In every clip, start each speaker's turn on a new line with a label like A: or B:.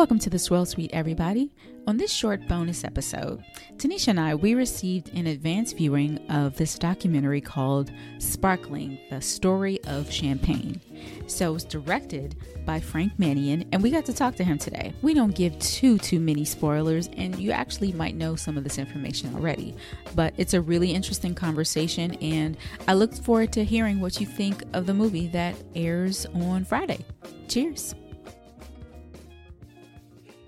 A: Welcome to the Swirl Suite, everybody. On this short bonus episode, Tanisha and I, we received an advance viewing of this documentary called Sparkling, the Story of Champagne. So it's directed by Frank Mannion, and we got to talk to him today. We don't give too, too many spoilers, and you actually might know some of this information already. But it's a really interesting conversation, and I look forward to hearing what you think of the movie that airs on Friday. Cheers.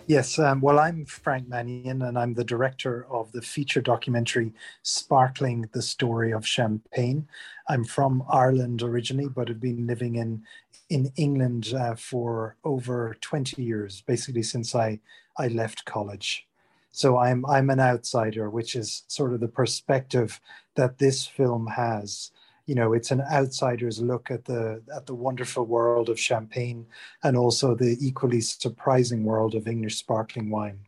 B: Yes, um, well, I'm Frank Mannion, and I'm the director of the feature documentary Sparkling the Story of Champagne. I'm from Ireland originally, but have been living in, in England uh, for over 20 years, basically since I, I left college. So I'm, I'm an outsider, which is sort of the perspective that this film has you know it's an outsider's look at the at the wonderful world of champagne and also the equally surprising world of english sparkling wine.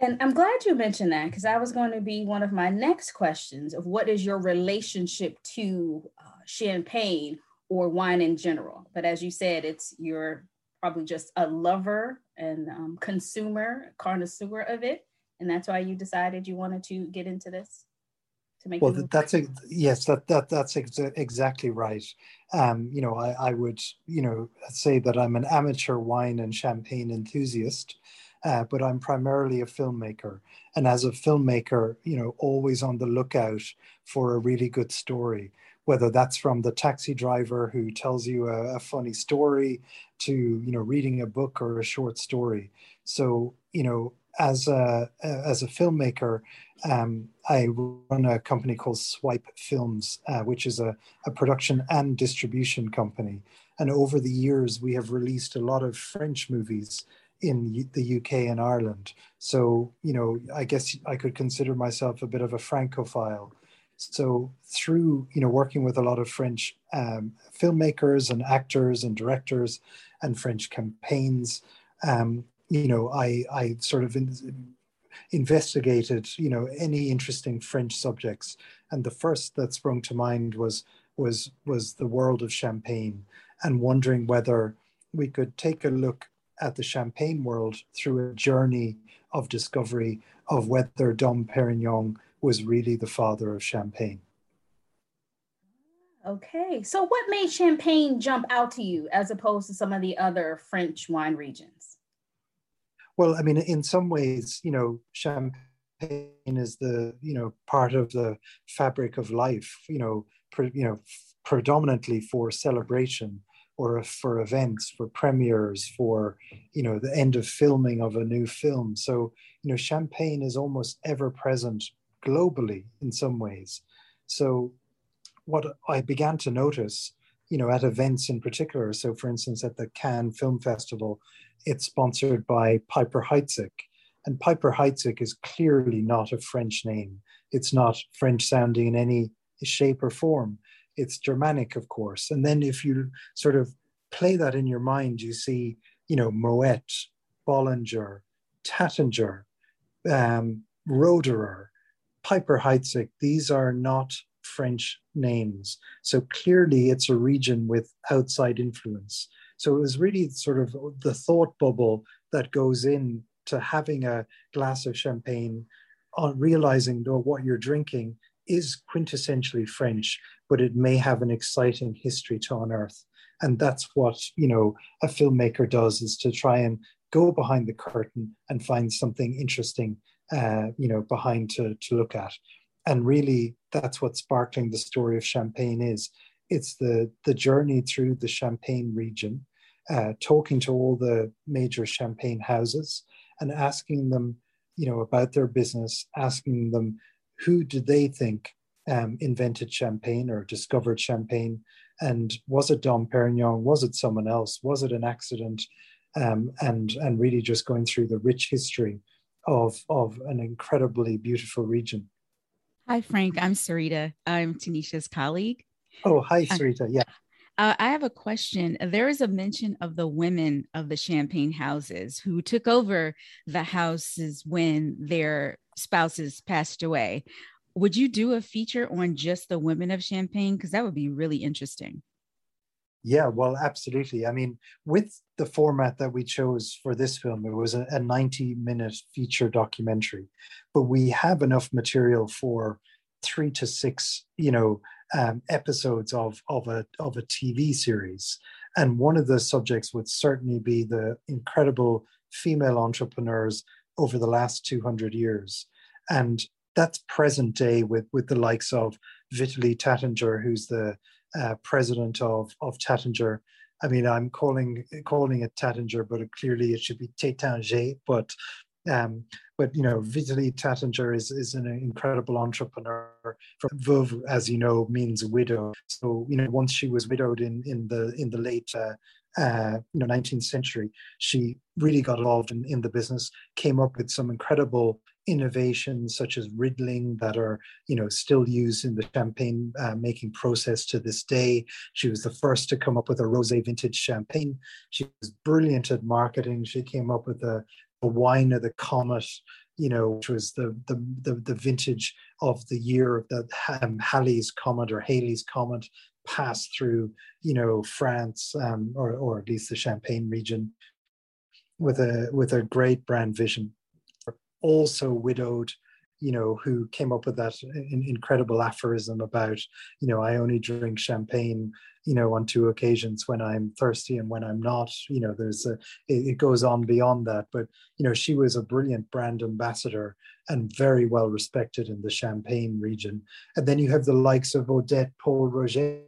C: And i'm glad you mentioned that because that was going to be one of my next questions of what is your relationship to uh, champagne or wine in general? But as you said it's you're probably just a lover and um, consumer connoisseur of it. And that's why you decided you wanted to get into this
B: to make well that's a, yes that, that that's ex- exactly right. Um, you know I, I would you know say that i'm an amateur wine and champagne enthusiast uh, but i'm primarily a filmmaker. And as a filmmaker you know always on the lookout for a really good story whether that's from the taxi driver who tells you a, a funny story to you know reading a book or a short story. So you know as a as a filmmaker, um, I run a company called Swipe Films, uh, which is a, a production and distribution company. And over the years, we have released a lot of French movies in the UK and Ireland. So, you know, I guess I could consider myself a bit of a Francophile. So, through you know working with a lot of French um, filmmakers and actors and directors and French campaigns, um, you know, I I sort of in, investigated, you know, any interesting French subjects, and the first that sprung to mind was was was the world of champagne, and wondering whether we could take a look at the champagne world through a journey of discovery of whether Dom Perignon was really the father of champagne.
C: Okay, so what made Champagne jump out to you as opposed to some of the other French wine regions?
B: Well, I mean, in some ways, you know, champagne is the you know part of the fabric of life. You know, pre, you know, predominantly for celebration or for events, for premieres, for you know the end of filming of a new film. So you know, champagne is almost ever present globally in some ways. So what I began to notice, you know, at events in particular. So, for instance, at the Cannes Film Festival, it's sponsored by Piper Heidsieck. And Piper Heidsieck is clearly not a French name. It's not French sounding in any shape or form. It's Germanic, of course. And then if you sort of play that in your mind, you see, you know, Moet, Bollinger, Taittinger, um, Roederer, Piper Heidsieck. These are not French names. So clearly it's a region with outside influence. So it was really sort of the thought bubble that goes in to having a glass of champagne on realizing that what you're drinking is quintessentially French, but it may have an exciting history to unearth. And that's what, you know, a filmmaker does is to try and go behind the curtain and find something interesting, uh, you know, behind to, to look at. And really, that's what sparkling the story of Champagne is. It's the, the journey through the Champagne region uh, talking to all the major champagne houses and asking them, you know, about their business, asking them who did they think um, invented champagne or discovered champagne, and was it Dom Perignon? Was it someone else? Was it an accident? Um, and and really just going through the rich history of of an incredibly beautiful region.
A: Hi, Frank. I'm Sarita. I'm Tanisha's colleague.
B: Oh, hi, Sarita. Yeah.
A: Uh, I have a question. There is a mention of the women of the Champagne houses who took over the houses when their spouses passed away. Would you do a feature on just the women of Champagne? Because that would be really interesting.
B: Yeah, well, absolutely. I mean, with the format that we chose for this film, it was a, a 90 minute feature documentary, but we have enough material for three to six, you know, um, episodes of of a of a TV series. And one of the subjects would certainly be the incredible female entrepreneurs over the last 200 years. And that's present day with, with the likes of Vitalie Taittinger, who's the uh, president of, of Taittinger. I mean, I'm calling calling it Taittinger, but clearly it should be Taittinger. But um, but you know, Vitalie Taittinger is is an incredible entrepreneur. Veuve, as you know, means widow. So you know, once she was widowed in in the in the late uh, uh, you know 19th century, she really got involved in, in the business. Came up with some incredible innovations such as riddling that are you know still used in the champagne uh, making process to this day. She was the first to come up with a rosé vintage champagne. She was brilliant at marketing. She came up with a the wine of the comet, you know, which was the the the, the vintage of the year that um, Halley's comet or haley's comet passed through, you know, France um, or or at least the Champagne region, with a with a great brand vision. Also widowed you know, who came up with that incredible aphorism about, you know, I only drink champagne, you know, on two occasions when I'm thirsty and when I'm not. You know, there's a, it, goes on beyond that. But, you know, she was a brilliant brand ambassador and very well respected in the Champagne region. And then you have the likes of Odette Pol Roger,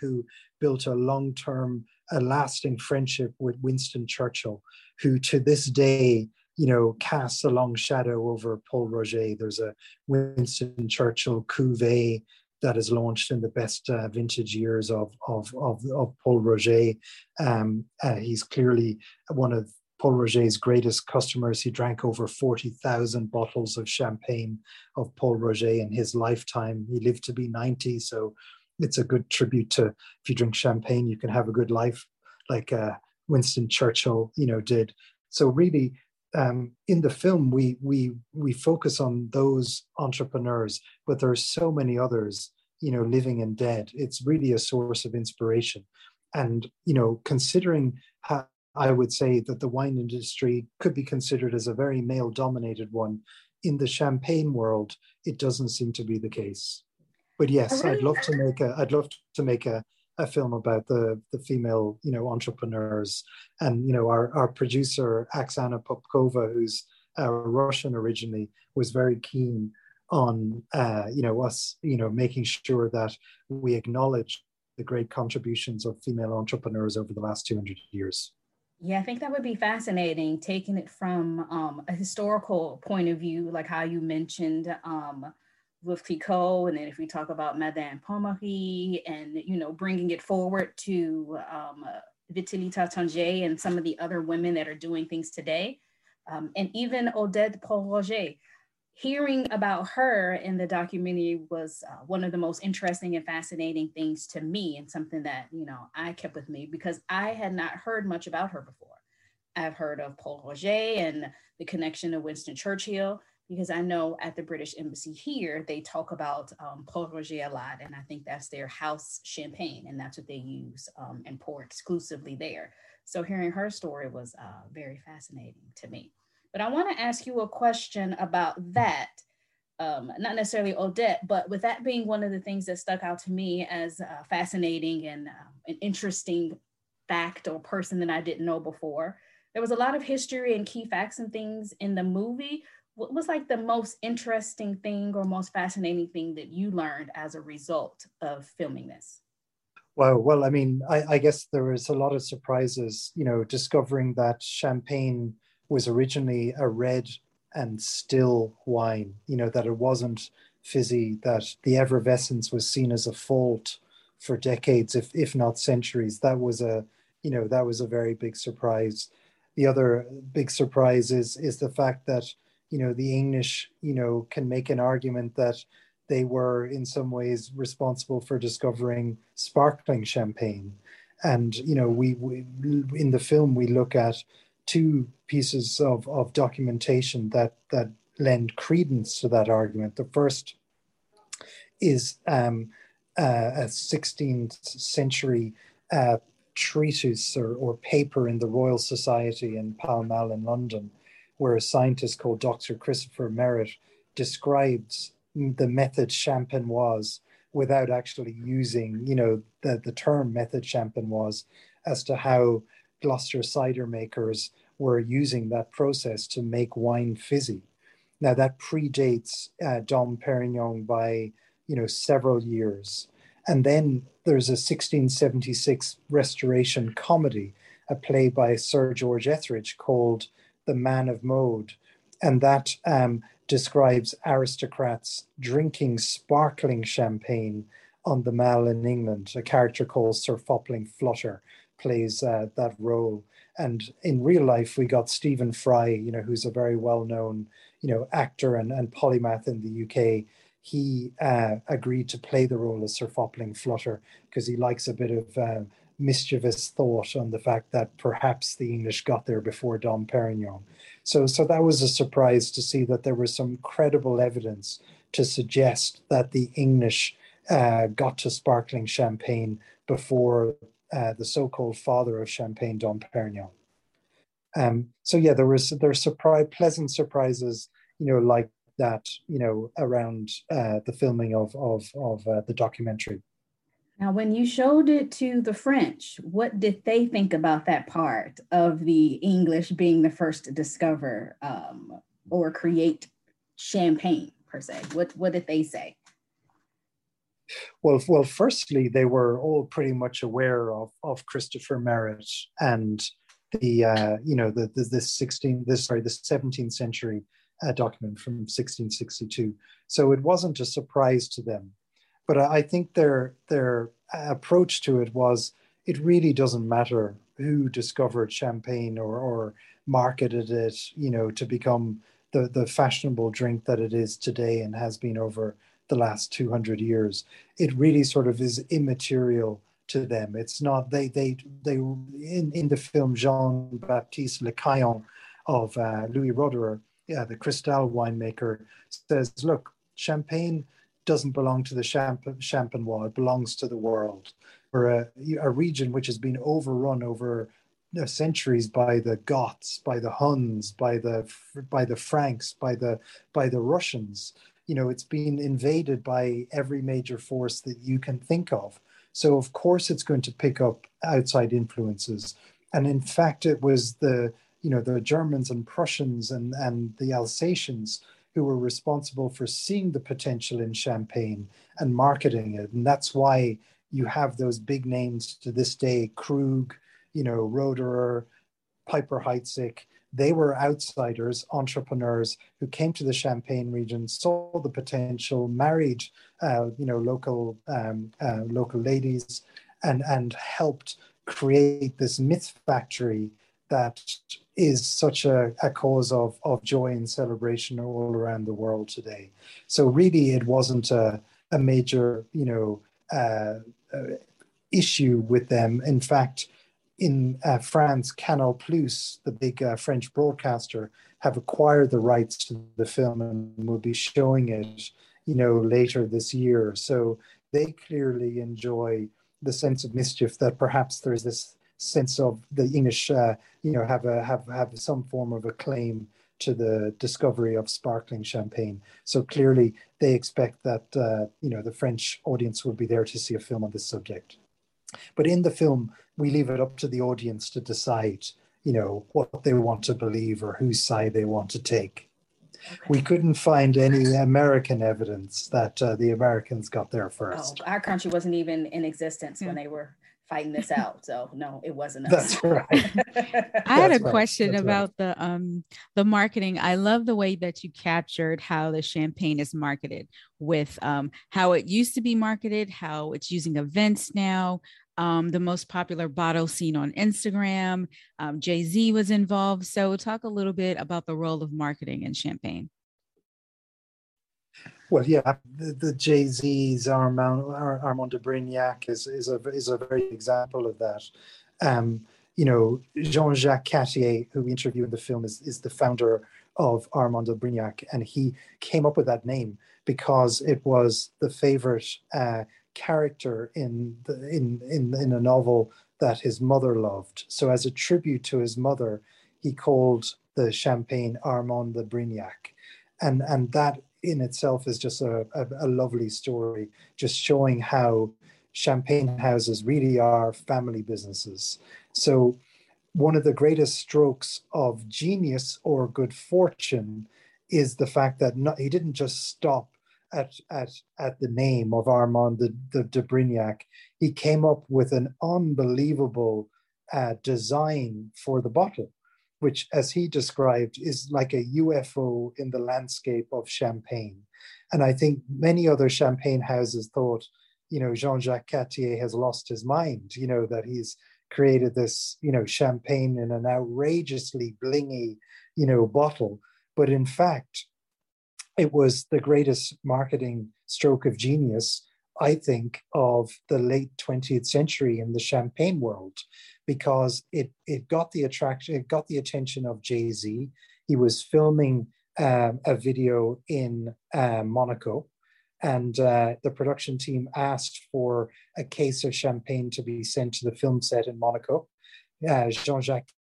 B: who built a long term, a lasting friendship with Winston Churchill, who to this day you know, casts a long shadow over Pol Roger. There's a Winston Churchill cuvee that is launched in the best uh, vintage years of, of, of, of Pol Roger. Um, uh, he's clearly one of Pol Roger's greatest customers. He drank over 40,000 bottles of champagne of Pol Roger in his lifetime. He lived to be 90, so it's a good tribute to if you drink champagne, you can have a good life, like uh, Winston Churchill, you know, did. So really, um, in the film we we we focus on those entrepreneurs, but there are so many others, you know, living and dead. It's really a source of inspiration, and you know, considering how I would say that the wine industry could be considered as a very male-dominated one. In the champagne world, it doesn't seem to be the case. But yes, I'd love to make a I'd love to make a a film about the the female you know entrepreneurs and you know our our producer Oksana Popkova who's uh, Russian originally was very keen on uh, you know us you know making sure that we acknowledge the great contributions of female entrepreneurs over the last 200 years.
C: Yeah, I think that would be fascinating, taking it from um, a historical point of view, like how you mentioned um, with Clicquot, and then if we talk about Madame Pommery, and you know, bringing it forward to um, uh, and some of the other women that are doing things today, um, and even Odette Pol Roger. Hearing about her in the documentary was uh, one of the most interesting and fascinating things to me, and something that you know I kept with me because I had not heard much about her before. I've heard of Pol Roger and the connection to Winston Churchill, because I know at the British Embassy here, they talk about um, Pol Roger a lot, and I think that's their house champagne, and that's what they use um, and pour exclusively there. So hearing her story was uh, very fascinating to me. But I want to ask you a question about that. Um, not necessarily Odette, but with that being one of the things that stuck out to me as uh, fascinating and uh, an interesting fact or person that I didn't know before. There was a lot of history and key facts and things in the movie, what was like the most interesting thing or most fascinating thing that you learned as a result of filming this?
B: Well, well, I mean, I, I guess there was a lot of surprises, you know, discovering that champagne was originally a red and still wine, you know, that it wasn't fizzy, that the effervescence was seen as a fault for decades, if, if not centuries. That was a, you know, that was a very big surprise. The other big surprise is, is the fact that you know the English you know can make an argument that they were in some ways responsible for discovering sparkling champagne. And you know, we, we in the film we look at two pieces of, of documentation that that lend credence to that argument. The first is um, uh, a 16th century uh, treatise or, or paper in the Royal Society in Pall Mall in London, where a scientist called Dr. Christopher Merret describes the method champenoise without actually using, you know, the, the term method champenoise as to how Gloucester cider makers were using that process to make wine fizzy. Now that predates uh, Dom Perignon by, you know, several years. And then there's a 1676 restoration comedy, a play by Sir George Etherege called The Man of Mode. And that um, describes aristocrats drinking sparkling champagne on the Mall in England. A character called Sir Fopling Flutter plays uh, that role. And in real life, we got Stephen Fry, you know, who's a very well-known, you know, actor and, and polymath in the UK he uh, agreed to play the role of Sir Fopling Flutter because he likes a bit of uh, mischievous thought on the fact that perhaps the English got there before Dom Perignon. So, so that was a surprise to see that there was some credible evidence to suggest that the English uh, got to sparkling champagne before uh, the so-called father of champagne, Dom Perignon. Um, so yeah, there was there were surprise, pleasant surprises, you know, like that you know around uh, the filming of of, of uh, the documentary.
C: Now, when you showed it to the French, what did they think about that part of the English being the first to discover um, or create champagne per se? What what did they say?
B: Well, well, firstly, they were all pretty much aware of of Christopher Merret and the uh, you know the, the this 16 this sorry the 17th century a document from 1662. So it wasn't a surprise to them. But I think their their approach to it was it really doesn't matter who discovered champagne or, or marketed it, you know, to become the, the fashionable drink that it is today and has been over the last 200 years. It really sort of is immaterial to them. It's not they they they in in the film Jean Baptiste Lécaillon of uh, Louis Roederer, yeah, the Cristal winemaker says, look, champagne doesn't belong to the Champenois, it belongs to the world. We're a, a region which has been overrun over you know, centuries by the Goths, by the Huns, by the by the Franks, by the by the Russians. You know, it's been invaded by every major force that you can think of. So of course it's going to pick up outside influences. And in fact, it was the you know, the Germans and Prussians and, and the Alsatians who were responsible for seeing the potential in champagne and marketing it. And that's why you have those big names to this day, Krug, you know, Roederer, Piper Heidsieck. They were outsiders, entrepreneurs who came to the Champagne region, saw the potential, married, uh, you know, local um, uh, local ladies, and and helped create this myth factory that is such a, a cause of, of joy and celebration all around the world today. So really, it wasn't a, a major, you know, uh, uh, issue with them. In fact, in uh, France, Canal Plus, the big uh, French broadcaster, have acquired the rights to the film and will be showing it, you know, later this year. So they clearly enjoy the sense of mischief that perhaps there's this sense of the English, uh, you know, have a have have some form of a claim to the discovery of sparkling champagne. So clearly, they expect that uh, you know the French audience will be there to see a film on this subject. But in the film, we leave it up to the audience to decide, you know, what they want to believe or whose side they want to take. Okay. We couldn't find any American evidence that uh, the Americans got there first.
C: Oh, our country wasn't even in existence when they were fighting this out. So no, it wasn't
B: us. That's right.
A: I had a question That's about right. the um the marketing. I love the way that you captured how the champagne is marketed with um how it used to be marketed, how it's using events now. Um, the most popular bottle seen on Instagram. Um, Jay Z was involved. So, talk a little bit about the role of marketing in champagne.
B: Well, yeah, the, the Jay Z's Armand, Armand de Brignac is is a is a very example of that. Um, you know, Jean Jacques Cattier, who we interview in the film, is is the founder of Armand de Brignac, and he came up with that name because it was the favorite uh, character in the in in in a novel that his mother loved. So, as a tribute to his mother, he called the champagne Armand de Brignac, and and that in itself is just a, a, a lovely story, just showing how champagne houses really are family businesses. So, one of the greatest strokes of genius or good fortune is the fact that not, he didn't just stop at, at, at the name of Armand de, de, de Brignac. He came up with an unbelievable uh, design for the bottle which, as he described, is like a UFO in the landscape of champagne. And I think many other champagne houses thought, you know, Jean Jacques Cattier has lost his mind, you know, that he's created this, you know, champagne in an outrageously blingy, you know, bottle. But in fact, it was the greatest marketing stroke of genius, I think, of the late 20th century in the champagne world because it it got the attraction, it got the attention of Jay Z. He was filming um, a video in uh, Monaco, and uh, the production team asked for a case of champagne to be sent to the film set in Monaco. Uh, Jean Jacques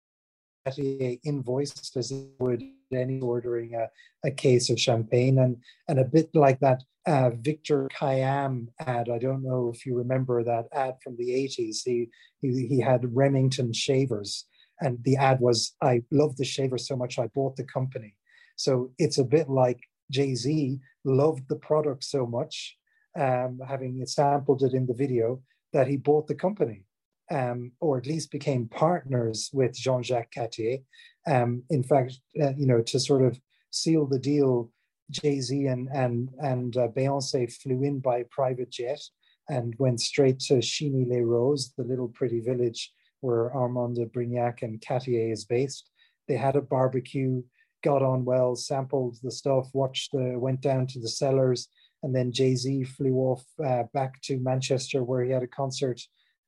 B: invoiced as he would any ordering a, a case of champagne, and and a bit like that uh, Victor Kiam ad. I don't know if you remember that ad from the 80s. He, he, he had Remington shavers, and the ad was, I love the shaver so much, I bought the company. So it's a bit like Jay Z loved the product so much, um, having sampled it in the video, that he bought the company. Um, or at least became partners with Jean-Jacques Cattier. Um, in fact, uh, you know, to sort of seal the deal, Jay Z and and and uh, Beyonce flew in by private jet and went straight to Chigny les Roses, the little pretty village where Armand de Brignac and Cattier is based. They had a barbecue, got on well, sampled the stuff, watched, the, went down to the cellars, and then Jay Z flew off uh, back to Manchester where he had a concert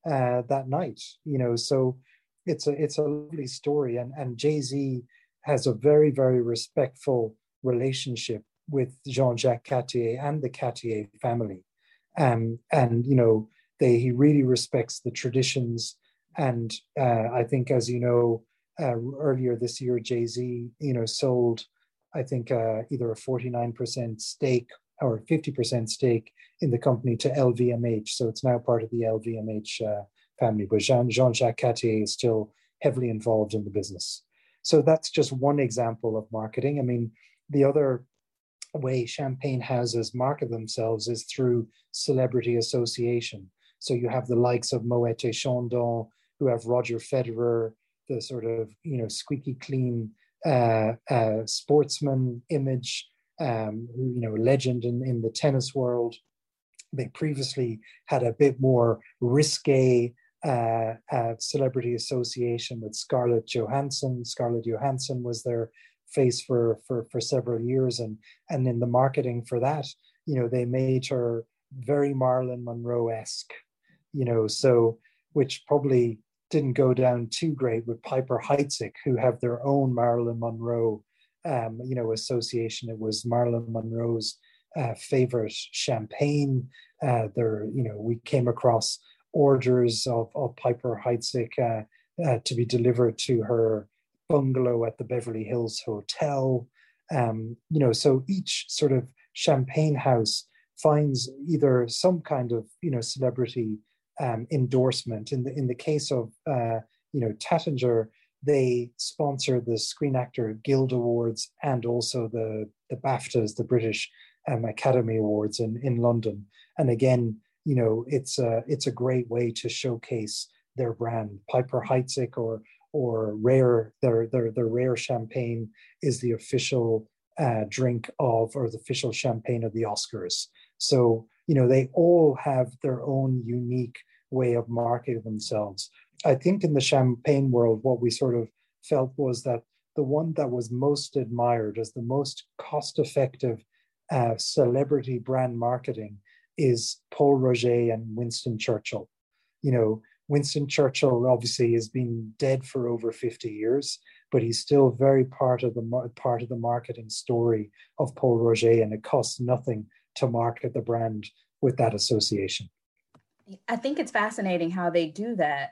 B: uh, that night. You know, so it's a it's a lovely story, and and Jay Z has a very very respectful relationship with Jean-Jacques Cattier and the Cattier family. Um, and, you know, they, he really respects the traditions. And uh, I think, as you know, uh, earlier this year, Jay-Z, you know, sold, I think, uh, either a 49% stake or 50% stake in the company to LVMH. So it's now part of the LVMH uh, family. But Jean, Jean-Jacques Cattier is still heavily involved in the business. So that's just one example of marketing. I mean, the other way champagne houses market themselves is through celebrity association. So you have the likes of Moet et Chandon, who have Roger Federer, the sort of you know squeaky clean uh, uh, sportsman image, um, who you know legend in, in the tennis world. They previously had a bit more risque uh, uh, celebrity association with Scarlett Johansson. Scarlett Johansson was their face for for for several years and and in the marketing for that you know they made her very marilyn monroe-esque you know so which probably didn't go down too great with piper heidsieck who have their own marilyn monroe um, you know association it was marilyn monroe's uh, favorite champagne uh, there you know we came across orders of, of piper heidsieck uh, uh to be delivered to her bungalow at the Beverly Hills Hotel. Um, you know, so each sort of champagne house finds either some kind of you know celebrity um, endorsement. In the in the case of uh, you know Taittinger, they sponsor the Screen Actor Guild Awards and also the the BAFTAs, the British um, Academy Awards in in London. And again, you know, it's a it's a great way to showcase their brand. Piper Heidsieck or or rare their their their rare champagne is the official uh, drink of or the official champagne of the Oscars. So you know they all have their own unique way of marketing themselves. I think in the champagne world, what we sort of felt was that the one that was most admired as the most cost effective uh, celebrity brand marketing is Pol Roger and Winston Churchill. You know, Winston Churchill obviously has been dead for over 50 years, but he's still very part of the part of the marketing story of Pol Roger, and it costs nothing to market the brand with that association.
C: I think it's fascinating how they do that,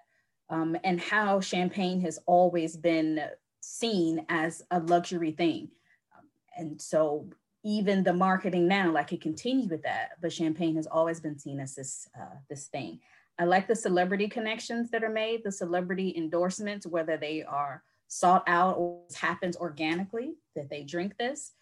C: um, and how champagne has always been seen as a luxury thing, and so even the marketing now, like it continues with that, but champagne has always been seen as this uh, this thing. I like the celebrity connections that are made, the celebrity endorsements, whether they are sought out or happens organically that they drink this.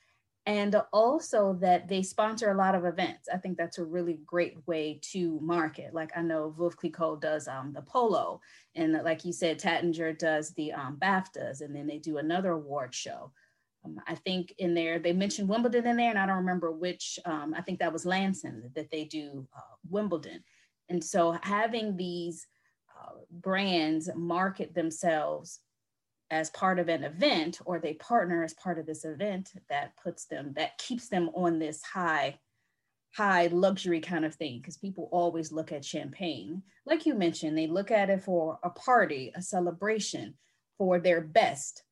C: And also that they sponsor a lot of events. I think that's a really great way to market. Like I know Veuve Clicquot does um, the polo, and like you said, Taittinger does the um, BAFTAs, and then they do another award show. Um, I think in there they mentioned Wimbledon in there, and I don't remember which. Um, I think that was Lanson that they do uh, Wimbledon and so having these uh, brands market themselves as part of an event or they partner as part of this event that puts them that keeps them on this high high luxury kind of thing because people always look at champagne like you mentioned they look at it for a party a celebration for their best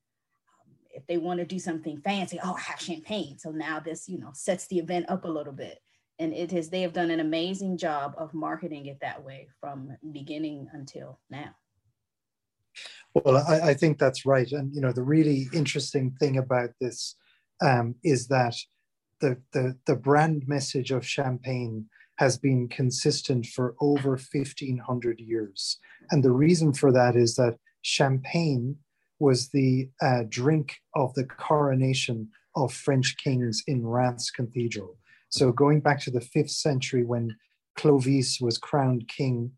C: if they want to do something fancy oh i have champagne. So now this you know sets the event up a little bit. And it is, they have done an amazing job of marketing it that way from beginning until now.
B: Well I, I think that's right. And you know the really interesting thing about this um, is that the, the the brand message of champagne has been consistent for over 1500 years. And the reason for that is that champagne was the uh, drink of the coronation of french kings in reims cathedral so going back to the fifth century when Clovis was crowned king,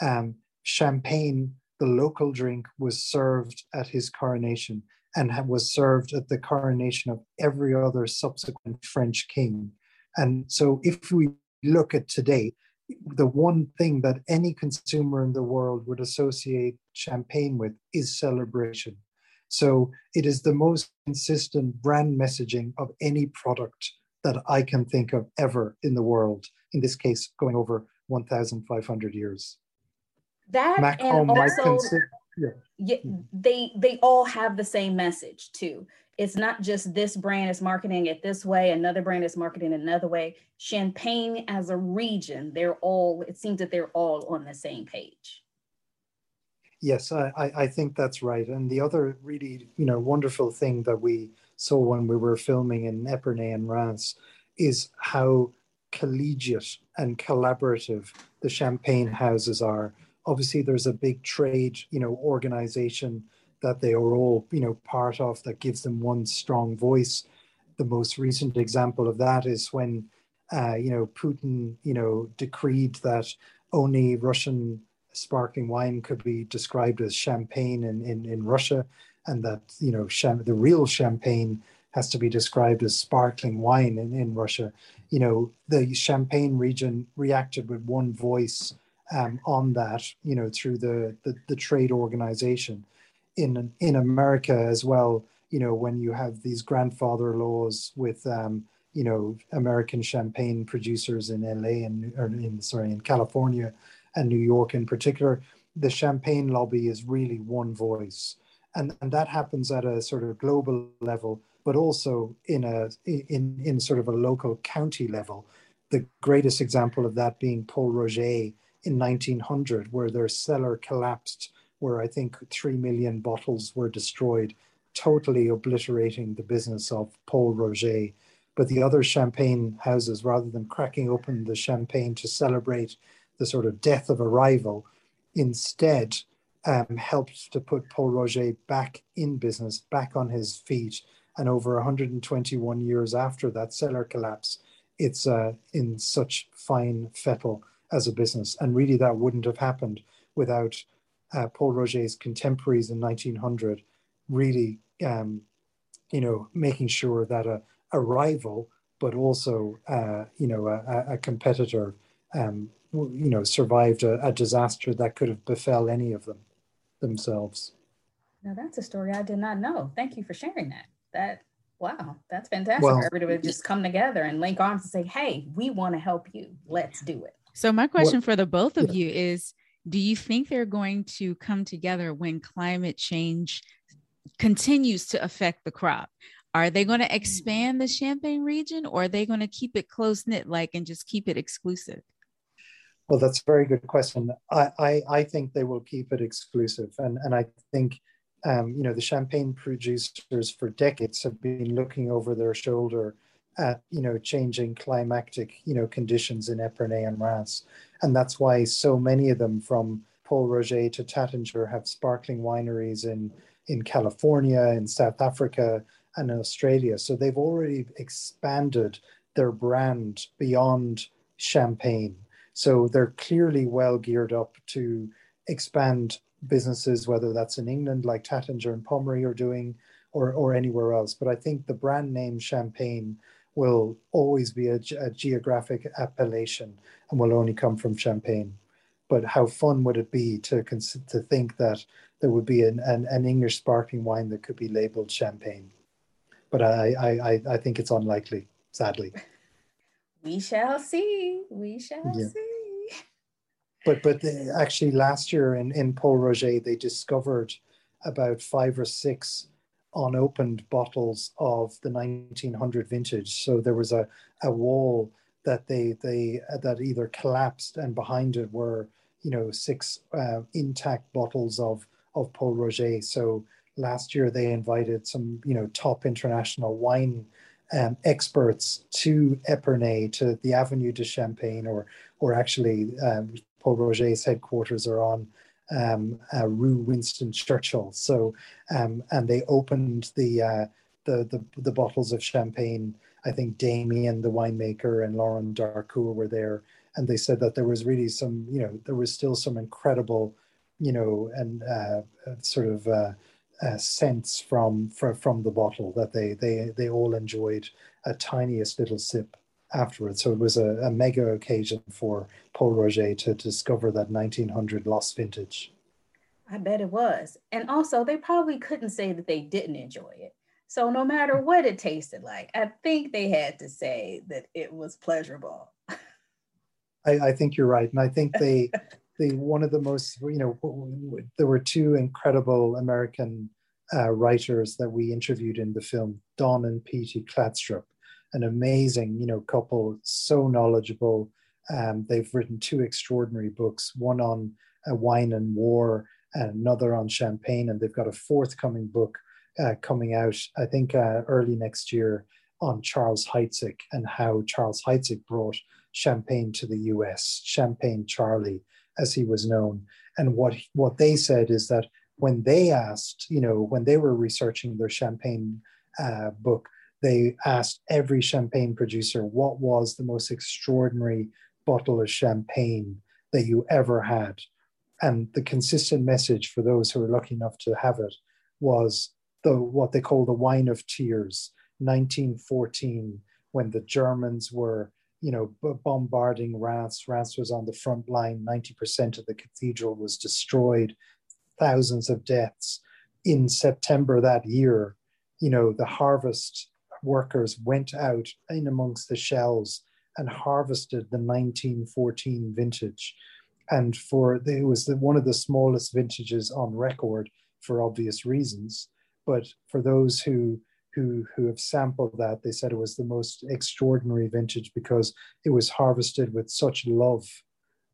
B: um, champagne, the local drink, was served at his coronation and was served at the coronation of every other subsequent French king. And so if we look at today, the one thing that any consumer in the world would associate champagne with is celebration. So it is the most consistent brand messaging of any product that I can think of ever in the world. In this case, going over 1,500 years.
C: That Macron and also, consider, yeah. yeah, hmm. they they all have the same message too. It's not just this brand is marketing it this way, another brand is marketing another way. Champagne as a region, they're all. It seems that they're all on the same page.
B: Yes, I, I think that's right. And the other really, you know, wonderful thing that we saw when we were filming in Epernay and Reims is how collegiate and collaborative the champagne houses are. Obviously, there's a big trade, you know, organization that they are all, you know, part of that gives them one strong voice. The most recent example of that is when, uh, you know, Putin, you know, decreed that only Russian sparkling wine could be described as champagne in, in, in Russia and that you know the real champagne has to be described as sparkling wine in, in Russia. You know, the Champagne region reacted with one voice um, on that, you know, through the, the, the, trade organization. In, in America as well, you know, when you have these grandfather laws with, um, you know, American champagne producers in LA and, or in, sorry, in California and New York in particular, the champagne lobby is really one voice and, and that happens at a sort of global level, but also in a in in sort of a local county level. The greatest example of that being Pol Roger in 1900, where their cellar collapsed, where I think three million bottles were destroyed, totally obliterating the business of Pol Roger. But the other champagne houses, rather than cracking open the champagne to celebrate the sort of death of a rival, instead um, helped to put Pol Roger back in business, back on his feet. And over 121 years after that cellar collapse, it's uh, in such fine fettle as a business. And really, that wouldn't have happened without uh, Pol Roger's contemporaries in 1900 really, um, you know, making sure that a, a rival, but also, uh, you know, a, a competitor, um, you know, survived a, a disaster that could have befell any of them themselves.
C: Now that's a story I did not know. Thank you for sharing that. That Wow, that's fantastic. Well, Everybody would just come together and link arms and say, hey, we want to help you. Let's do it.
A: So, my question for the both of you is Do you think they're going to come together when climate change continues to affect the crop? Are they going to expand the Champagne region or are they going to keep it close knit like and just keep it exclusive?
B: Well, that's a very good question. I, I, I think they will keep it exclusive. And, and I think um, you know, the champagne producers for decades have been looking over their shoulder at, you know, changing climatic, you know, conditions in Epernay and Reims. And that's why so many of them from Pol Roger to Taittinger have sparkling wineries in, in California, in South Africa, and Australia. So they've already expanded their brand beyond champagne. So they're clearly well geared up to expand businesses, whether that's in England, like Taittinger and Pommery are doing, or, or anywhere else. But I think the brand name Champagne will always be a, a geographic appellation and will only come from Champagne. But how fun would it be to to think that there would be an, an, an English sparkling wine that could be labeled Champagne? But I, I, I think it's unlikely, sadly.
C: We shall see. We shall yeah. see
B: but but actually last year in in Pol Roger they discovered about five or six unopened bottles of the 1900 vintage. So there was a a wall that they they that either collapsed and behind it were you know six uh, intact bottles of of Pol Roger. So last year they invited some you know top international wine um, experts to Epernay, to the Avenue de Champagne, or or actually um, Pol Roger's headquarters are on um, uh, Rue Winston Churchill. So, um, and they opened the, uh, the, the the bottles of champagne. I think Damien, the winemaker, and Laurent d'Harcourt were there, and they said that there was really some, you know, there was still some incredible, you know, and uh, sort of uh, sense from, from from the bottle that they they they all enjoyed a tiniest little sip afterwards. So it was a, a mega occasion for Pol Roger to discover that 1900 lost vintage.
C: I bet it was. And also, they probably couldn't say that they didn't enjoy it. So, no matter what it tasted like, I think they had to say that it was pleasurable.
B: I, I think you're right. And I think they, they, one of the most, you know, there were two incredible American uh, writers that we interviewed in the film, Don and Petie Kladstrup an amazing, you know, couple, so knowledgeable. Um, they've written two extraordinary books, one on uh, wine and war, and another on champagne, and they've got a forthcoming book uh, coming out, I think, uh, early next year on Charles Heidsieck and how Charles Heidsieck brought champagne to the U.S. Champagne Charlie, as he was known, and what what they said is that when they asked, you know, when they were researching their champagne uh, book, they asked every champagne producer what was the most extraordinary bottle of champagne that you ever had. And the consistent message for those who were lucky enough to have it was the what they call the wine of tears, 1914, when the Germans were, you know, bombarding Reims. Reims was on the front line. 90% of the cathedral was destroyed, thousands of deaths. In September that year, you know, the harvest workers went out in amongst the shells and harvested the 1914 vintage. And for the, it was the, one of the smallest vintages on record for obvious reasons. But for those who who who have sampled that, they said it was the most extraordinary vintage because it was harvested with such love,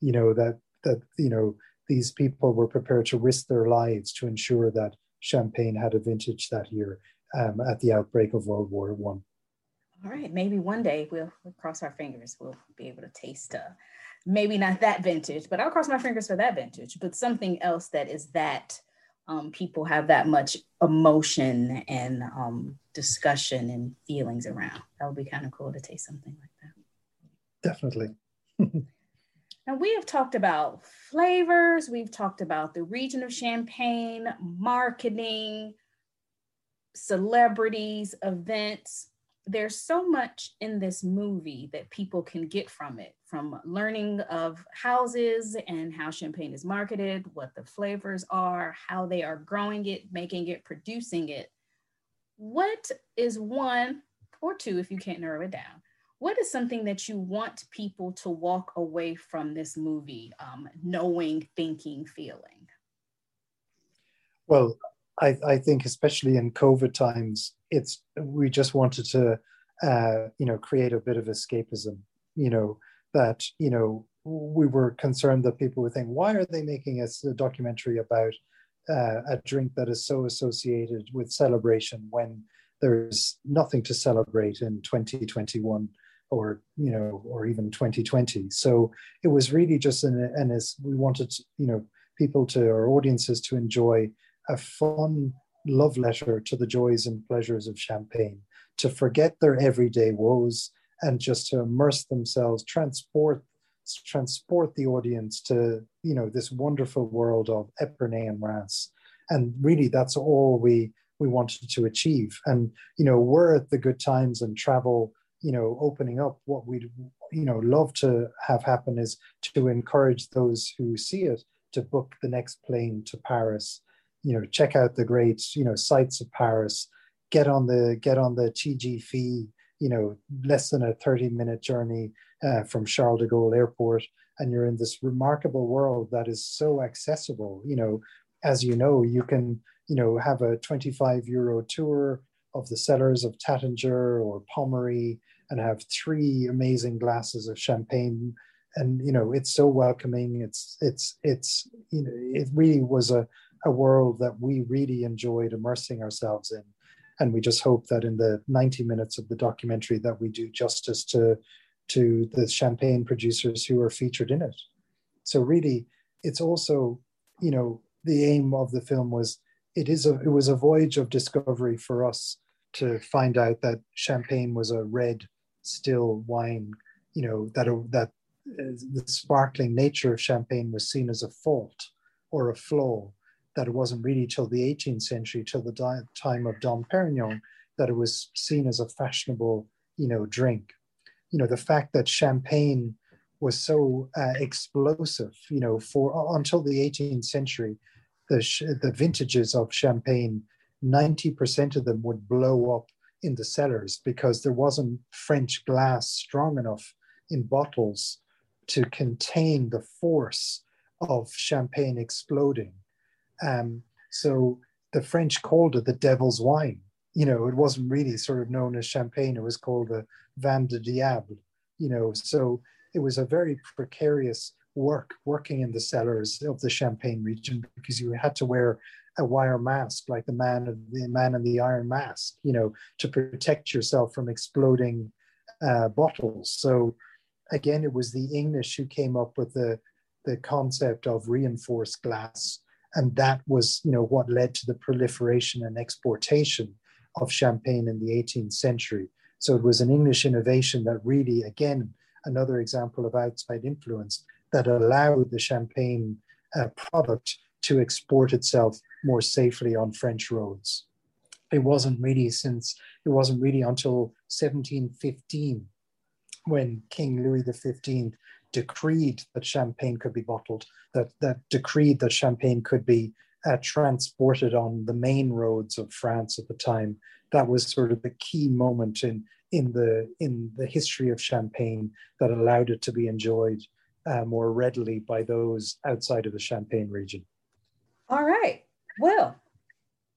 B: you know that that you know these people were prepared to risk their lives to ensure that champagne had a vintage that year um, at the outbreak of World War One.
C: All right, maybe one day we'll, we'll, cross our fingers. We'll be able to taste, uh, maybe not that vintage, but I'll cross my fingers for that vintage. But something else that is that um, people have that much emotion and um, discussion and feelings around. That would be kind of cool to taste something like that.
B: Definitely.
C: Now, we have talked about flavors, we've talked about the region of Champagne, marketing, celebrities, events. There's so much in this movie that people can get from it, from learning of houses and how champagne is marketed, what the flavors are, how they are growing it, making it, producing it. what is one or two, if you can't narrow it down, what is something that you want people to walk away from this movie um, knowing, thinking, feeling?
B: Well, I, I think especially in COVID times, it's we just wanted to uh, you know create a bit of escapism. You know that you know we were concerned that people would think, why are they making a, a documentary about uh, a drink that is so associated with celebration when there's nothing to celebrate in 2021 or you know or even 2020 so it was really just an and as we wanted you know people to our audiences to enjoy a fun love letter to the joys and pleasures of champagne to forget their everyday woes and just to immerse themselves transport transport the audience to you know this wonderful world of Epernay and Reims. and really that's all we we wanted to achieve and you know we're at the good times and travel you know opening up what we'd you know love to have happen is to encourage those who see it to book the next plane to paris you know check out the great you know sites of paris get on the get on the tgv you know less than a 30 minute journey uh, from charles de gaulle airport and you're in this remarkable world that is so accessible you know as you know you can you know have a 25 euro tour of the cellars of Taittinger or Pommery and have three amazing glasses of champagne. And you know, it's so welcoming. It's it's it's you know, it really was a, a world that we really enjoyed immersing ourselves in. And we just hope that in the 90 minutes of the documentary that we do justice to to the champagne producers who are featured in it. So really, it's also, you know, the aim of the film was it is a it was a voyage of discovery for us to find out that champagne was a red still wine you know that that uh, the sparkling nature of champagne was seen as a fault or a flaw that it wasn't really till the 18th century till the time of dom perignon that it was seen as a fashionable you know drink you know the fact that champagne was so uh, explosive you know for until the 18th century the, the vintages of champagne, 90% of them would blow up in the cellars because there wasn't French glass strong enough in bottles to contain the force of champagne exploding. Um, so the French called it the devil's wine. You know, it wasn't really sort of known as champagne, it was called the vin de diable, you know, so it was a very precarious work working in the cellars of the Champagne region because you had to wear a wire mask like the man of the man in the iron mask, you know, to protect yourself from exploding uh, bottles. So again, it was the English who came up with the the concept of reinforced glass, and that was you know what led to the proliferation and exportation of champagne in the 18th century. So it was an English innovation that really, again, another example of outside influence that allowed the champagne uh, product to export itself more safely on French roads. It wasn't really since it wasn't really until 1715 when King Louis XV decreed that champagne could be bottled, that, that decreed that champagne could be uh, transported on the main roads of France at the time. That was sort of the key moment in, in, the, in the history of champagne that allowed it to be enjoyed uh, more readily by those outside of the Champagne region.
C: All right. Well,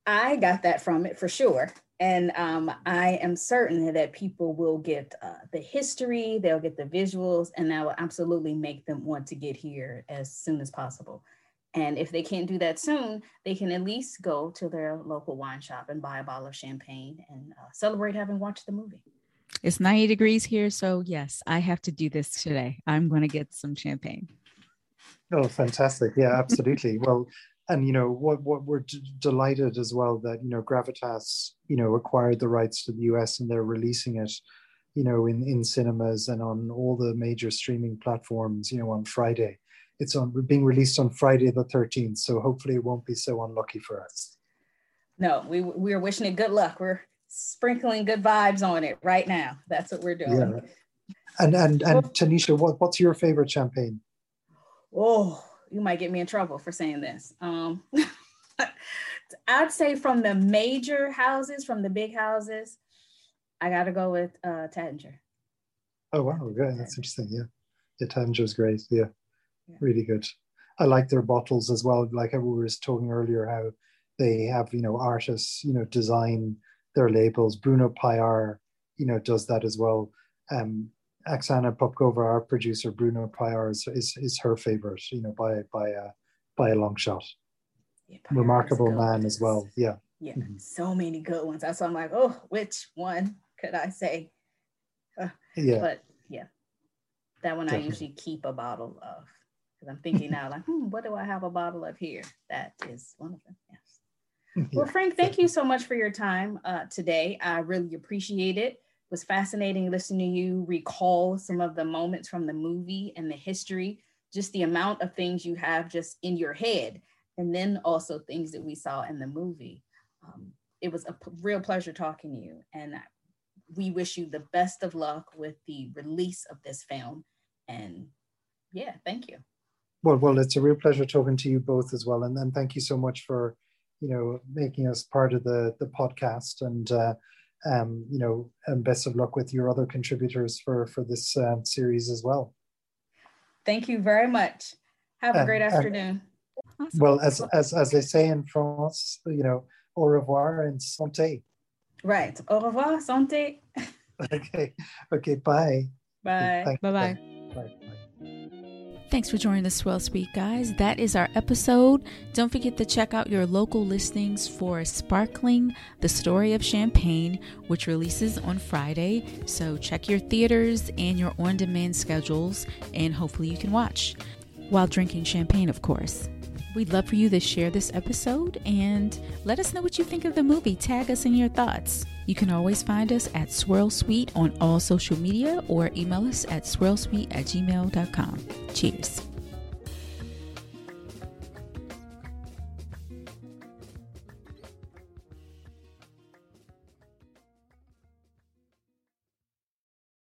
C: I got that from it for sure. And um, I am certain that people will get uh, the history, they'll get the visuals, and that will absolutely make them want to get here as soon as possible. And if they can't do that soon, they can at least go to their local wine shop and buy a bottle of champagne and uh, celebrate having watched the movie.
A: It's 90 degrees here. So, yes, I have to do this today. I'm going to get some champagne.
B: Oh, fantastic. Yeah, absolutely. well, and you know what what we're d- delighted as well that you know gravitas you know acquired the rights to the us and they're releasing it you know in in cinemas and on all the major streaming platforms you know on friday it's on being released on friday the 13th so hopefully it won't be so unlucky for us
C: no we we're wishing it good luck we're sprinkling good vibes on it right now. That's what we're doing. Yeah.
B: And and and Tanisha, what, what's your favorite champagne?
C: Oh, you might get me in trouble for saying this. Um, I'd say from the major houses, from the big houses, I got to go with uh, Taittinger.
B: Oh wow, good. That's interesting. Yeah, yeah, Taittinger's great. Yeah, yeah, really good. I like their bottles as well. Like I was talking earlier, how they have you know artists you know design their labels. Bruno Paillard, you know, does that as well. Um, Oksana Popkova, our producer, Bruno Paillard is, is, is her favorite, you know, by by a by a long shot. Yeah, Remarkable man as well. Yeah.
C: Yeah, mm-hmm. so many good ones. That's why I'm like, oh, which one could I say? Uh, yeah. But yeah, that one Definitely. I usually keep a bottle of because I'm thinking now, like, hmm, what do I have a bottle of here? That is one of them. Yes. Well, Frank, thank you so much for your time uh, today. I really appreciate it was fascinating listening to you recall some of the moments from the movie and the history, just the amount of things you have just in your head, and then also things that we saw in the movie. Um, it was a p- real pleasure talking to you, and we wish you the best of luck with the release of this film. And yeah, thank you.
B: Well, well, it's a real pleasure talking to you both as well, and then thank you so much for, you know, making us part of the the podcast and. Uh, um, you know, and best of luck with your other contributors for for this um, series as well.
C: Thank you very much. Have a great afternoon.
B: Awesome. Well, as as as they say in France, you know, au revoir and santé.
C: Right. Au revoir, santé.
B: okay. Okay.
C: Bye.
A: Bye. Bye. Bye. Thanks for joining the Swirl Suite, guys. That is our episode. Don't forget to check out your local listings for Sparkling, the story of Champagne, which releases on Friday. So check your theaters and your on demand schedules, and hopefully you can watch while drinking champagne, of course. We'd love for you to share this episode and let us know what you think of the movie. Tag us in your thoughts. You can always find us at Swirl Suite on all social media or email us at swirlsuite at gmail.com. Cheers.